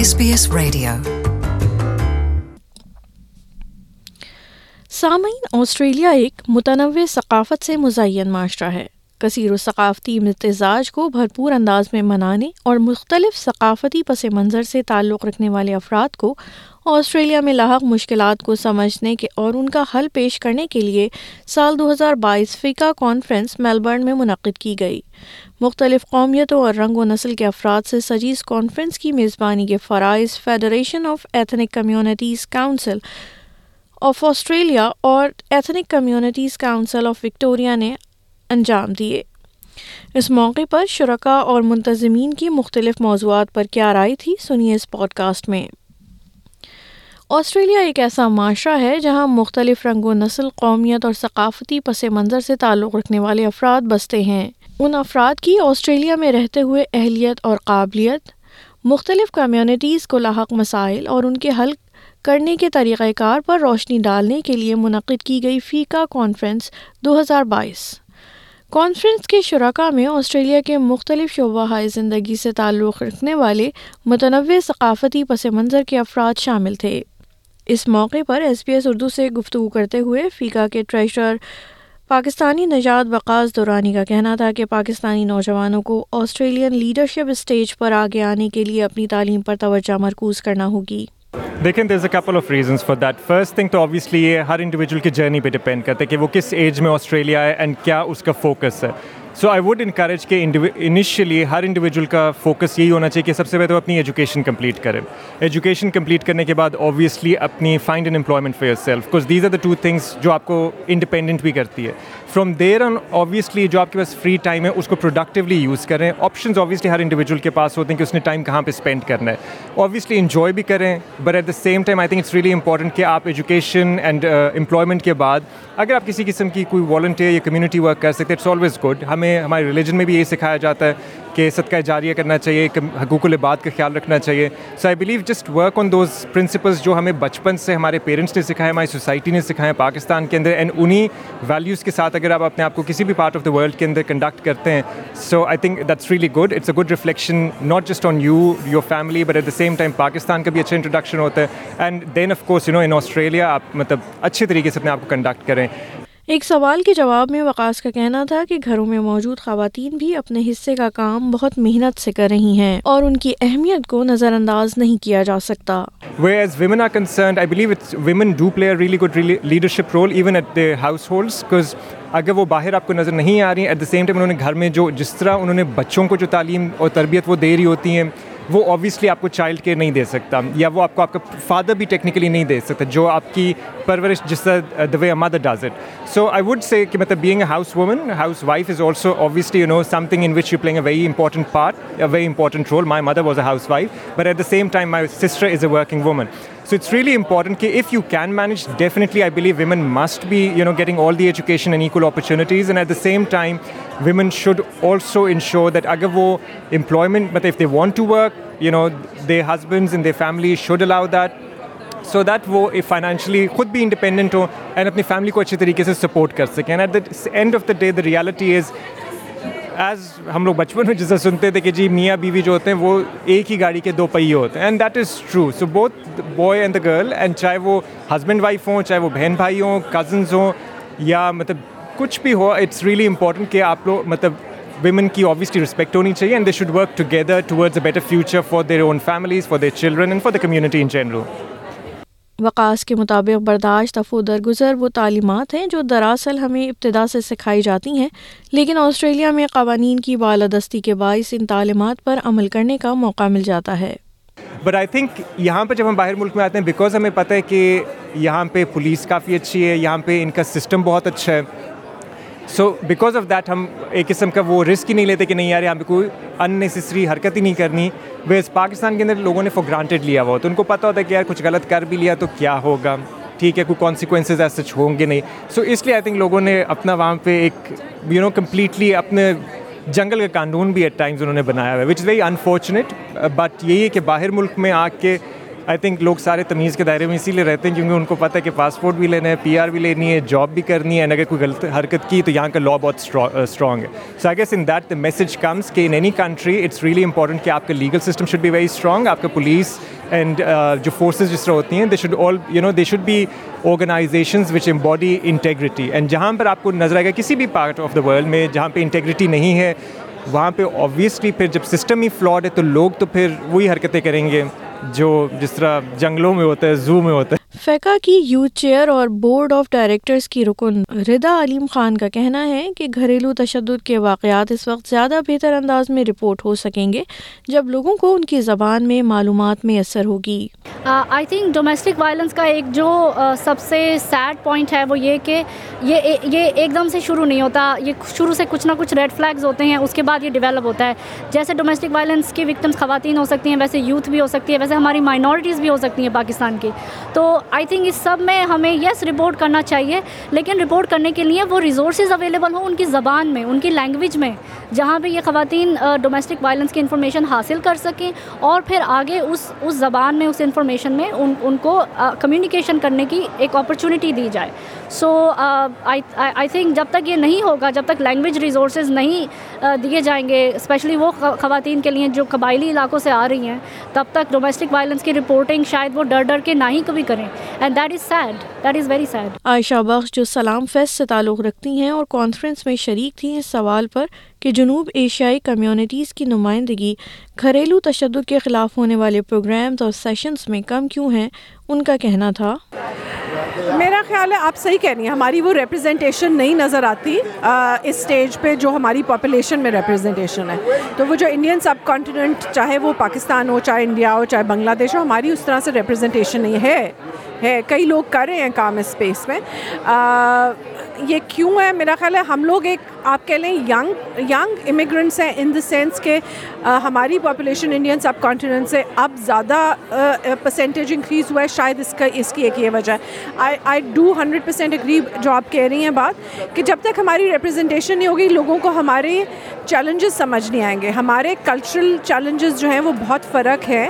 SBS Radio. سامعین Australia ایک متنوع ثقافت سے مزین معاشرہ ہے کثیر الثقافتی امتزاج کو بھرپور انداز میں منانے اور مختلف ثقافتی پس منظر سے تعلق رکھنے والے افراد کو آسٹریلیا میں لاحق مشکلات کو سمجھنے کے اور ان کا حل پیش کرنے کے لیے سال دو ہزار بائیس فقہ کانفرنس میلبرن میں منعقد کی گئی۔ مختلف قومیتوں اور رنگ و نسل کے افراد سے سجیز کانفرنس کی میزبانی کے فرائض Federation of Ethnic Communities Council of Australia اور Ethnic Communities Council of Victoria نے انجام دیے۔ اس موقع پر شرکا اور منتظمین کی مختلف موضوعات پر کیا رائے تھی سنیے اس پوڈ کاسٹ میں۔ آسٹریلیا ایک ایسا معاشرہ ہے جہاں مختلف رنگ و نسل، قومیت اور ثقافتی پس منظر سے تعلق رکھنے والے افراد بستے ہیں۔ ان افراد کی آسٹریلیا میں رہتے ہوئے اہلیت اور قابلیت، مختلف کمیونٹیز کو لاحق مسائل اور ان کے حل کرنے کے طریقہ کار پر روشنی ڈالنے کے لیے منعقد کی گئی فیکا کانفرنس دو ہزار بائیس۔ کانفرنس کے شرکاء میں آسٹریلیا کے مختلف شعبہ زندگی سے تعلق رکھنے والے متنوع ثقافتی پس منظر کے افراد شامل تھے۔ اس موقع پر ایس پی ایس اردو سے گفتگو کرتے ہوئے فیکا کے ٹریشرر پاکستانی نجات بقاس دورانی کا کہنا تھا کہ پاکستانی نوجوانوں کو آسٹریلین لیڈرشپ اسٹیج پر آگے آنے کے لیے اپنی تعلیم پر توجہ مرکوز کرنا ہوگی۔ دیکھیں there is a couple of reasons for that first thing تو آبویسلی یہ ہر انڈیویجول کی جرنی پہ ڈپینڈ کرتا ہے کہ وہ کس ایج میں آسٹریلیا ہے اینڈ کیا اس کا فوکس ہے. سو آئی ووڈ انکریج کہ انیشیلی ہر انڈیویجول کا فوکس یہی ہونا چاہیے کہ سب سے پہلے وہ اپنی ایجوکیشن کمپلیٹ کرے. ایجوکیشن کمپلیٹ کرنے کے بعد آبویسلی اپنی find in employment for yourself کچھ these are the two things جو آپ کو انڈیپینڈنٹ بھی کرتی ہے. فرام دیر آن آبویسلی جو آپ کے پاس فری ٹائم ہے، اس کو پروڈکٹیولی یوز کریں. آپشنز آبویسلی ہر انڈیویجول کے پاس ہوتے ہیں کہ اس نے ٹائم کہاں پہ اسپینڈ کرنا ہے. آبویسلی انجوائے بھی کریں but at the same time I think it's really important کہ آپ ایجوکیشن اینڈ امپلائمنٹ کے بعد، اگر آپ کسی قسم کی کوئی والنٹیئر یا کمیونٹی ورک کر سکتے اٹس آلویز گڈ ہمیں، ہمارے ریلیجن میں بھی یہی سکھایا جاتا ہے کہ صدقہ جاریہ کرنا چاہیے حقوق العباد کا خیال رکھنا چاہیے۔ So I believe just work on those principles جو ہمیں بچپن سے ہمارے پیرنٹس نے سکھائے، ہماری سوسائٹی نے سکھائے پاکستان کے اندر اینڈ انہیں ویلیوز کے ساتھ اگر آپ اپنے آپ کو کسی بھی پارٹ آف دا ورلڈ کے اندر کنڈکٹ کرتے ہیں so I think that's really good it's a good reflection not just on you your family but at the same time Pakistan کا بھی اچھا انٹروڈکشن ہوتا ہے and then of course you know in Australia آپ مطلب اچھے طریقے سے اپنے آپ کو کنڈکٹ کریں۔ ایک سوال کے جواب میں وقاص کا کہنا تھا کہ گھروں میں موجود خواتین بھی اپنے حصے کا کام بہت محنت سے کر رہی ہیں اور ان کی اہمیت کو نظر انداز نہیں کیا جا سکتا۔ Whereas women are concerned, I believe it's women do play a really good leadership role even at their households because اگر وہ باہر آپ کو نظر نہیں آ رہی ہیں ایٹ دا سیم ٹائم انہوں نے گھر میں جو جس طرح انہوں نے بچوں کو جو تعلیم اور تربیت وہ دے رہی ہوتی ہیں وہ آبویسلی آپ کو چائلڈ کیئر نہیں دے سکتا، یا وہ آپ کو آپ کا فادر بھی ٹیکنیکلی نہیں دے سکتا، جو آپ کی پرورش جس طرح the way mother does it so I would say کہ مطلب being a house woman housewife is also obviously you know something in which you playing a very important part a very important role my mother was a housewife but at the same time my sister is a working woman so it's really important کہ if you can manage definitely I believe women must be you know getting all the education and equal opportunities at the same time women should also ensure that اگر وہ employment مطلب if want to work you know they husbands and the family should allow that so that وہ financially خود بھی independent ہوں and اپنی family کو اچھے طریقے سے سپورٹ کر سکیں and at this end of the day the reality is as ہم لوگ بچپن میں جیسے سنتے تھے کہ جی میاں بیوی جو ہوتے ہیں، وہ ایک ہی گاڑی کے دو پہیے ہوتے ہیں and that is true so both boy and the girl and چاہے وہ ہسبینڈ وائف ہوں، چاہے وہ بہن بھائی ہوں کزنز ہوں، یا مطلب کچھ بھی ہو اٹس ریئلی امپورٹنٹ کہ آپ لوگ مطلب ویمن کی آبویسلی رسپیکٹ ہونی چاہیے and they should work together towards a better future for their own families for their children and for the community in general Waqas کے مطابق برداشت و درگزر وہ تعلیمات ہیں جو دراصل ہمیں ابتدا سے سکھائی جاتی ہیں، لیکن آسٹریلیا میں قوانین کی بالادستی کے باعث ان تعلیمات پر عمل کرنے کا موقع مل جاتا ہے۔ بٹ آئی تھنک یہاں پہ جب ہم باہر ملک میں آتے ہیں بیکاز ہمیں پتہ ہے کہ یہاں پہ پولیس کافی اچھی ہے، یہاں پہ ان کا سسٹم بہت اچھا ہے۔ سو بیکاز آف دیٹ ہم ایک قسم کا وہ رسک ہی نہیں لیتے کہ نہیں یار یہاں پہ کوئی ان نیسسری حرکت ہی نہیں کرنی۔ ویز پاکستان کے اندر لوگوں نے فور گرانٹیڈ لیا ہوا تو ان کو پتہ ہوتا ہے کہ یار کچھ غلط کر بھی لیا تو کیا ہوگا؟ ٹھیک ہے، کوئی کانسیکوینسز ایسے ہوں گے نہیں۔ سو اس لیے آئی تھنک لوگوں نے اپنا وہاں پہ ایک یو نو کمپلیٹلی اپنے جنگل کا قانون بھی ایٹ ٹائمز انہوں نے بنایا ہوا ہے which is very unfortunate but یہی ہے کہ باہر ملک میں آ کے آئی تھنک لوگ سارے تمیز کے دائرے میں اسی لیے رہتے ہیں کیونکہ ان کو پتہ ہے کہ پاسپورٹ بھی لینا ہے پی آر بھی لینی ہے جاب بھی کرنی ہے اگر کوئی غلط حرکت کی تو یہاں کا لا بہت اسٹرانگ uh, ہے. So I guess in that the message comes کہ in any country it's really important کہ آپ کا legal system should be very strong آپ کا پولیس اینڈ uh, جو فورسز جس طرح ہوتی ہیں they should all you know they should be organizations which embody integrity and جہاں پر آپ کو نظر آئے گا کسی بھی پارٹ آف دا ورلڈ میں جہاں پہ انٹیگریٹی نہیں ہے، وہاں پہ آبویسلی پھر جب سسٹم ہی فلاڈ ہے تو لوگ تو پھر وہی حرکتیں کریں گے. جو جس طرح جنگلوں میں ہوتا ہے زو میں ہوتا ہے فیکا کی یوتھ چیئر اور بورڈ آف ڈائریکٹرز کی رکن ردا علیم خان کا کہنا ہے کہ گھریلو تشدد کے واقعات اس وقت زیادہ بہتر انداز میں رپورٹ ہو سکیں گے جب لوگوں کو ان کی زبان میں معلومات میں اثر ہوگی۔ آئی تھنک ڈومیسٹک وائلنس کا ایک جو سب سے سیڈ پوائنٹ ہے وہ یہ کہ یہ یہ ایک دم سے شروع نہیں ہوتا، یہ شروع سے کچھ نہ کچھ ریڈ فلیگز ہوتے ہیں، اس کے بعد یہ ڈیولپ ہوتا ہے۔ جیسے ڈومیسٹک وائلنس کی وکٹمس خواتین ہو سکتی ہیں، ویسے یوتھ بھی ہو سکتی ہے ویسے ہماری مائنورٹیز بھی ہو سکتی ہیں پاکستان کی۔ تو آئی تھنک اس سب میں ہمیں یس رپورٹ کرنا چاہیے، لیکن رپورٹ کرنے کے لیے وہ ریزورسز اویلیبل ہوں ان کی زبان میں، ان کی لینگویج میں، جہاں پہ یہ خواتین ڈومیسٹک وائلنس کی انفارمیشن حاصل کر سکیں اور پھر آگے اس اس زبان میں اس انفارمیشن میں ان ان کو کمیونیکیشن کرنے کی ایک اپرچونیٹی دی جائے۔ سو آئی تھنک جب تک یہ نہیں ہوگا، جب تک لینگویج ریزورسز نہیں uh, دیے جائیں گے اسپیشلی وہ خواتین کے لیے جو قبائلی علاقوں سے آ رہی ہیں، تب تک ڈومیسٹک وائلنس کی رپورٹنگ شاید وہ ڈر ڈر کے نہ ہی کبھی کریں۔ And that is sad that is very sad Ayesha Bakhsh جو سلام فیسٹ سے تعلق رکھتی ہیں اور کانفرنس میں شریک تھیں، اس سوال پر کہ جنوب ایشیائی کمیونٹیز کی نمائندگی گھریلو تشدد کے خلاف ہونے والے پروگرامز اور سیشنز میں کم کیوں ہیں، ان کا کہنا تھا۔ میرا خیال ہے آپ صحیح کہہ رہی ہیں، ہماری وہ ریپرزنٹیشن نہیں نظر آتی اس اسٹیج پہ جو ہماری پاپولیشن میں ریپرزنٹیشن ہے۔ تو وہ جو انڈین سب کانٹیننٹ چاہے وہ پاکستان ہو، چاہے انڈیا ہو، چاہے بنگلہ دیش ہو، ہماری اس طرح سے ریپرزنٹیشن نہیں ہے۔ ہے، کئی لوگ کر رہے ہیں کام اس اسپیس میں۔ یہ کیوں ہے؟ میرا خیال ہے ہم لوگ ایک، آپ کہہ لیں ینگ ینگ امیگرنٹس ہیں ان دا سینس کہ ہماری پاپولیشن انڈین سب کانٹیننٹ سے اب زیادہ پرسنٹیج انکریز ہوا ہے۔ شاید اس کا، اس کی ایک یہ وجہ ہے۔ I I do hundred percent agree جو آپ کہہ رہی ہیں بات، کہ جب تک ہماری ریپرزنٹیشن نہیں ہوگی، لوگوں کو ہمارے چیلنجز سمجھ نہیں آئیں گے۔ ہمارے کلچرل چیلنجز جو ہیں، وہ بہت فرق ہے۔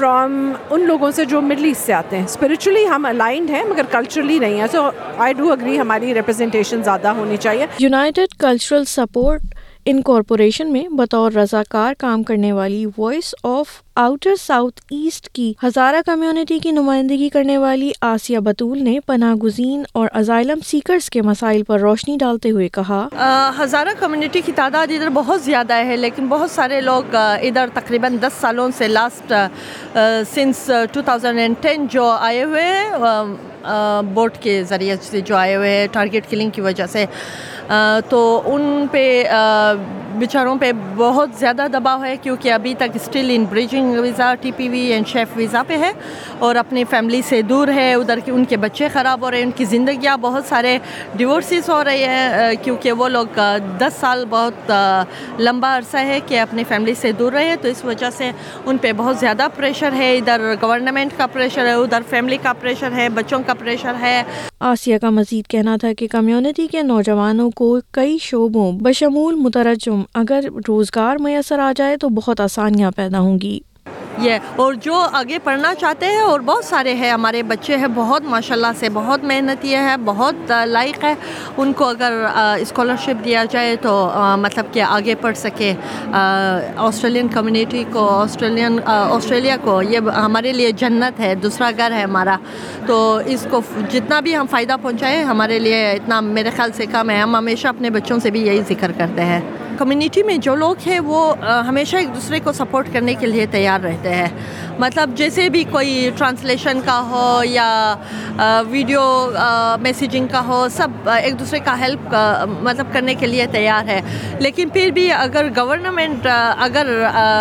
فرام ان لوگوں سے جو مڈل ایسٹ سے آتے ہیں۔ اسپرچولی ہم الائنڈ ہیں مگر کلچرلی نہیں ہے سو آئی ڈو اگری ہماری ریپرزنٹیشن زیادہ ہونی چاہیے۔ یونائٹیڈ کلچرل سپورٹ ان کارپوریشن میں بطور رضاکار کام کرنے والی voice of outer south east کی ہزارہ کمیونٹی کی نمائندگی کرنے والی آسیہ بطول نے پناہ گزین اور ازائلم سیکرز کے مسائل پر روشنی ڈالتے ہوئے کہا۔ ہزارہ کمیونٹی کی تعداد ادھر بہت زیادہ ہے، لیکن بہت سارے لوگ ادھر تقریباً دس سالوں سے last since two thousand and ten جو آئے ہوئے ہیں بوٹ کے ذریعے سے جو آئے ہوئے ہیں ٹارگیٹ کلنگ کی وجہ سے۔ تو ان پہ بیچاروں پہ بہت زیادہ دباؤ ہے کیونکہ ابھی تک still in bridging visa T P V and chef visa پہ ہے اور اپنی فیملی سے دور ہے، ادھر کی ان کے بچے خراب ہو رہے ہیں، ان کی زندگیاں بہت سارے ڈیورسز ہو رہی ہیں کیونکہ وہ لوگ دس سال بہت لمبا عرصہ ہے کہ اپنی فیملی سے دور رہے تو اس وجہ سے ان پہ بہت زیادہ پریشر ہے۔ ادھر گورنمنٹ کا پریشر ہے، ادھر فیملی کا پریشر ہے، بچوں کا پریشر ہے۔ آسیہ کا مزید کہنا تھا کہ کمیونٹی کے نوجوانوں کو کئی شعبوں بشمول مترجم اگر روزگار میسر آ جائے تو بہت آسانیاں پیدا ہوں گی۔ یہ، اور جو آگے پڑھنا چاہتے ہیں، اور بہت سارے ہیں، ہمارے بچے ہیں، بہت ماشاء اللہ سے بہت محنتی ہے بہت لائق ہے ان کو اگر اسکالرشپ دیا جائے تو مطلب کہ آگے پڑھ سکے۔ آسٹریلین کمیونٹی کو آسٹریلین آسٹریلیا کو، یہ ہمارے لیے جنت ہے، دوسرا گھر ہے ہمارا۔ تو اس کو جتنا بھی ہم فائدہ پہنچائیں، ہمارے لیے اتنا میرے خیال سے کم ہے۔ ہم ہمیشہ اپنے بچوں سے بھی یہی ذکر کرتے ہیں۔ کمیونٹی میں جو لوگ ہیں وہ ہمیشہ ایک دوسرے کو سپورٹ کرنے کے لیے تیار رہتے ہیں۔ مطلب جیسے بھی کوئی ٹرانسلیشن کا ہو یا ویڈیو میسیجنگ کا ہو، سب ایک دوسرے کا ہیلپ مطلب کرنے کے لیے تیار ہے۔ لیکن پھر بھی اگر گورنمنٹ اگر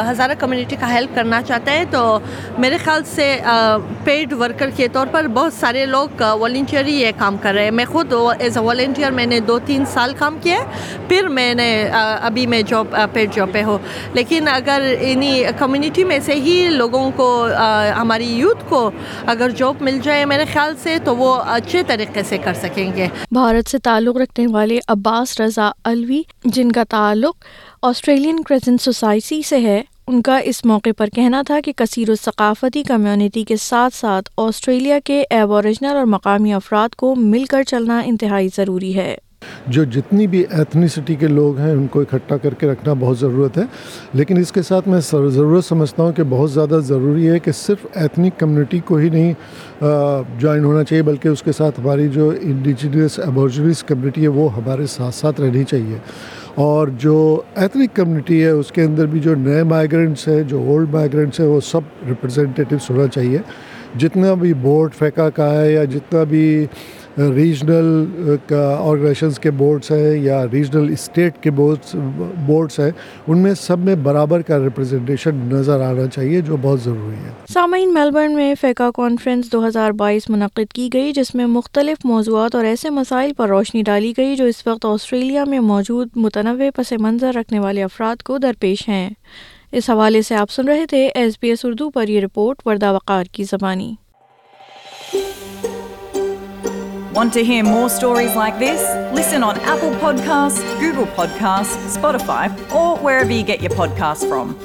ہزارہ کمیونٹی کا ہیلپ کرنا چاہتے ہیں تو میرے خیال سے پیڈ ورکر کے طور پر بہت سارے لوگ والنٹیئر یہ کام کر رہے ہیں۔ میں خود ایز اے والنٹیئر میں نے دو تین سال کام کیا پھر میں نے ابھی میں جاب پیڈ جاب پہ ہوں۔ لیکن اگر انہیں کمیونٹی میں سے ہی لوگوں کو ہماری یوتھ کو اگر جاب مل جائے میرے خیال سے تو وہ اچھے طریقے سے کر سکیں گے۔ بھارت سے تعلق رکھنے والے عباس رضا الوی جن کا تعلق آسٹریلین کرسن سوسائٹی سے ہے، ان کا اس موقع پر کہنا تھا کہ کثیر الثقافتی کمیونٹی کے ساتھ ساتھ آسٹریلیا کے ایبوریجنل اور مقامی افراد کو مل کر چلنا انتہائی ضروری ہے۔ جو جتنی بھی ایتھنیسٹی کے لوگ ہیں، ان کو اکٹھا کر کے رکھنا بہت ضرورت ہے۔ لیکن اس کے ساتھ میں ضرورت سمجھتا ہوں کہ بہت زیادہ ضروری ہے کہ صرف ایتھنک کمیونٹی کو ہی نہیں جوائن ہونا چاہیے، بلکہ اس کے ساتھ ہماری جو انڈیجینس ایبورجنس کمیونٹی ہے، وہ ہمارے ساتھ ساتھ رہنی چاہیے۔ اور جو ایتھنک کمیونٹی ہے، اس کے اندر بھی جو نئے مائیگرنٹس ہیں، جو اولڈ مائیگرنٹس ہیں، وہ سب ریپرزینٹیوس ہونا چاہیے۔ جتنا بھی بورڈ فیکا کا ہے یا جتنا بھی ریجنل آرگنائزیشنس کے بورڈس ہیں یا ریجنل اسٹیٹ کے بورڈس بورڈس ہیں ان میں سب میں برابر کا ریپرزنٹیشن نظر آنا چاہیے جو بہت ضروری ہے سامعین میلبرن میں فیکا کانفرنس دو ہزار بائیس منعقد کی گئی جس میں مختلف موضوعات اور ایسے مسائل پر روشنی ڈالی گئی جو اس وقت آسٹریلیا میں موجود متنوع پس منظر رکھنے والے افراد کو درپیش ہیں اس حوالے سے آپ سن رہے تھے ایس بی ایس اردو پر یہ رپورٹ وردہ وقار کی زبانی Want to hear more stories like this? Listen on Apple Podcasts, Google Podcasts, Spotify, or wherever you get your podcasts from.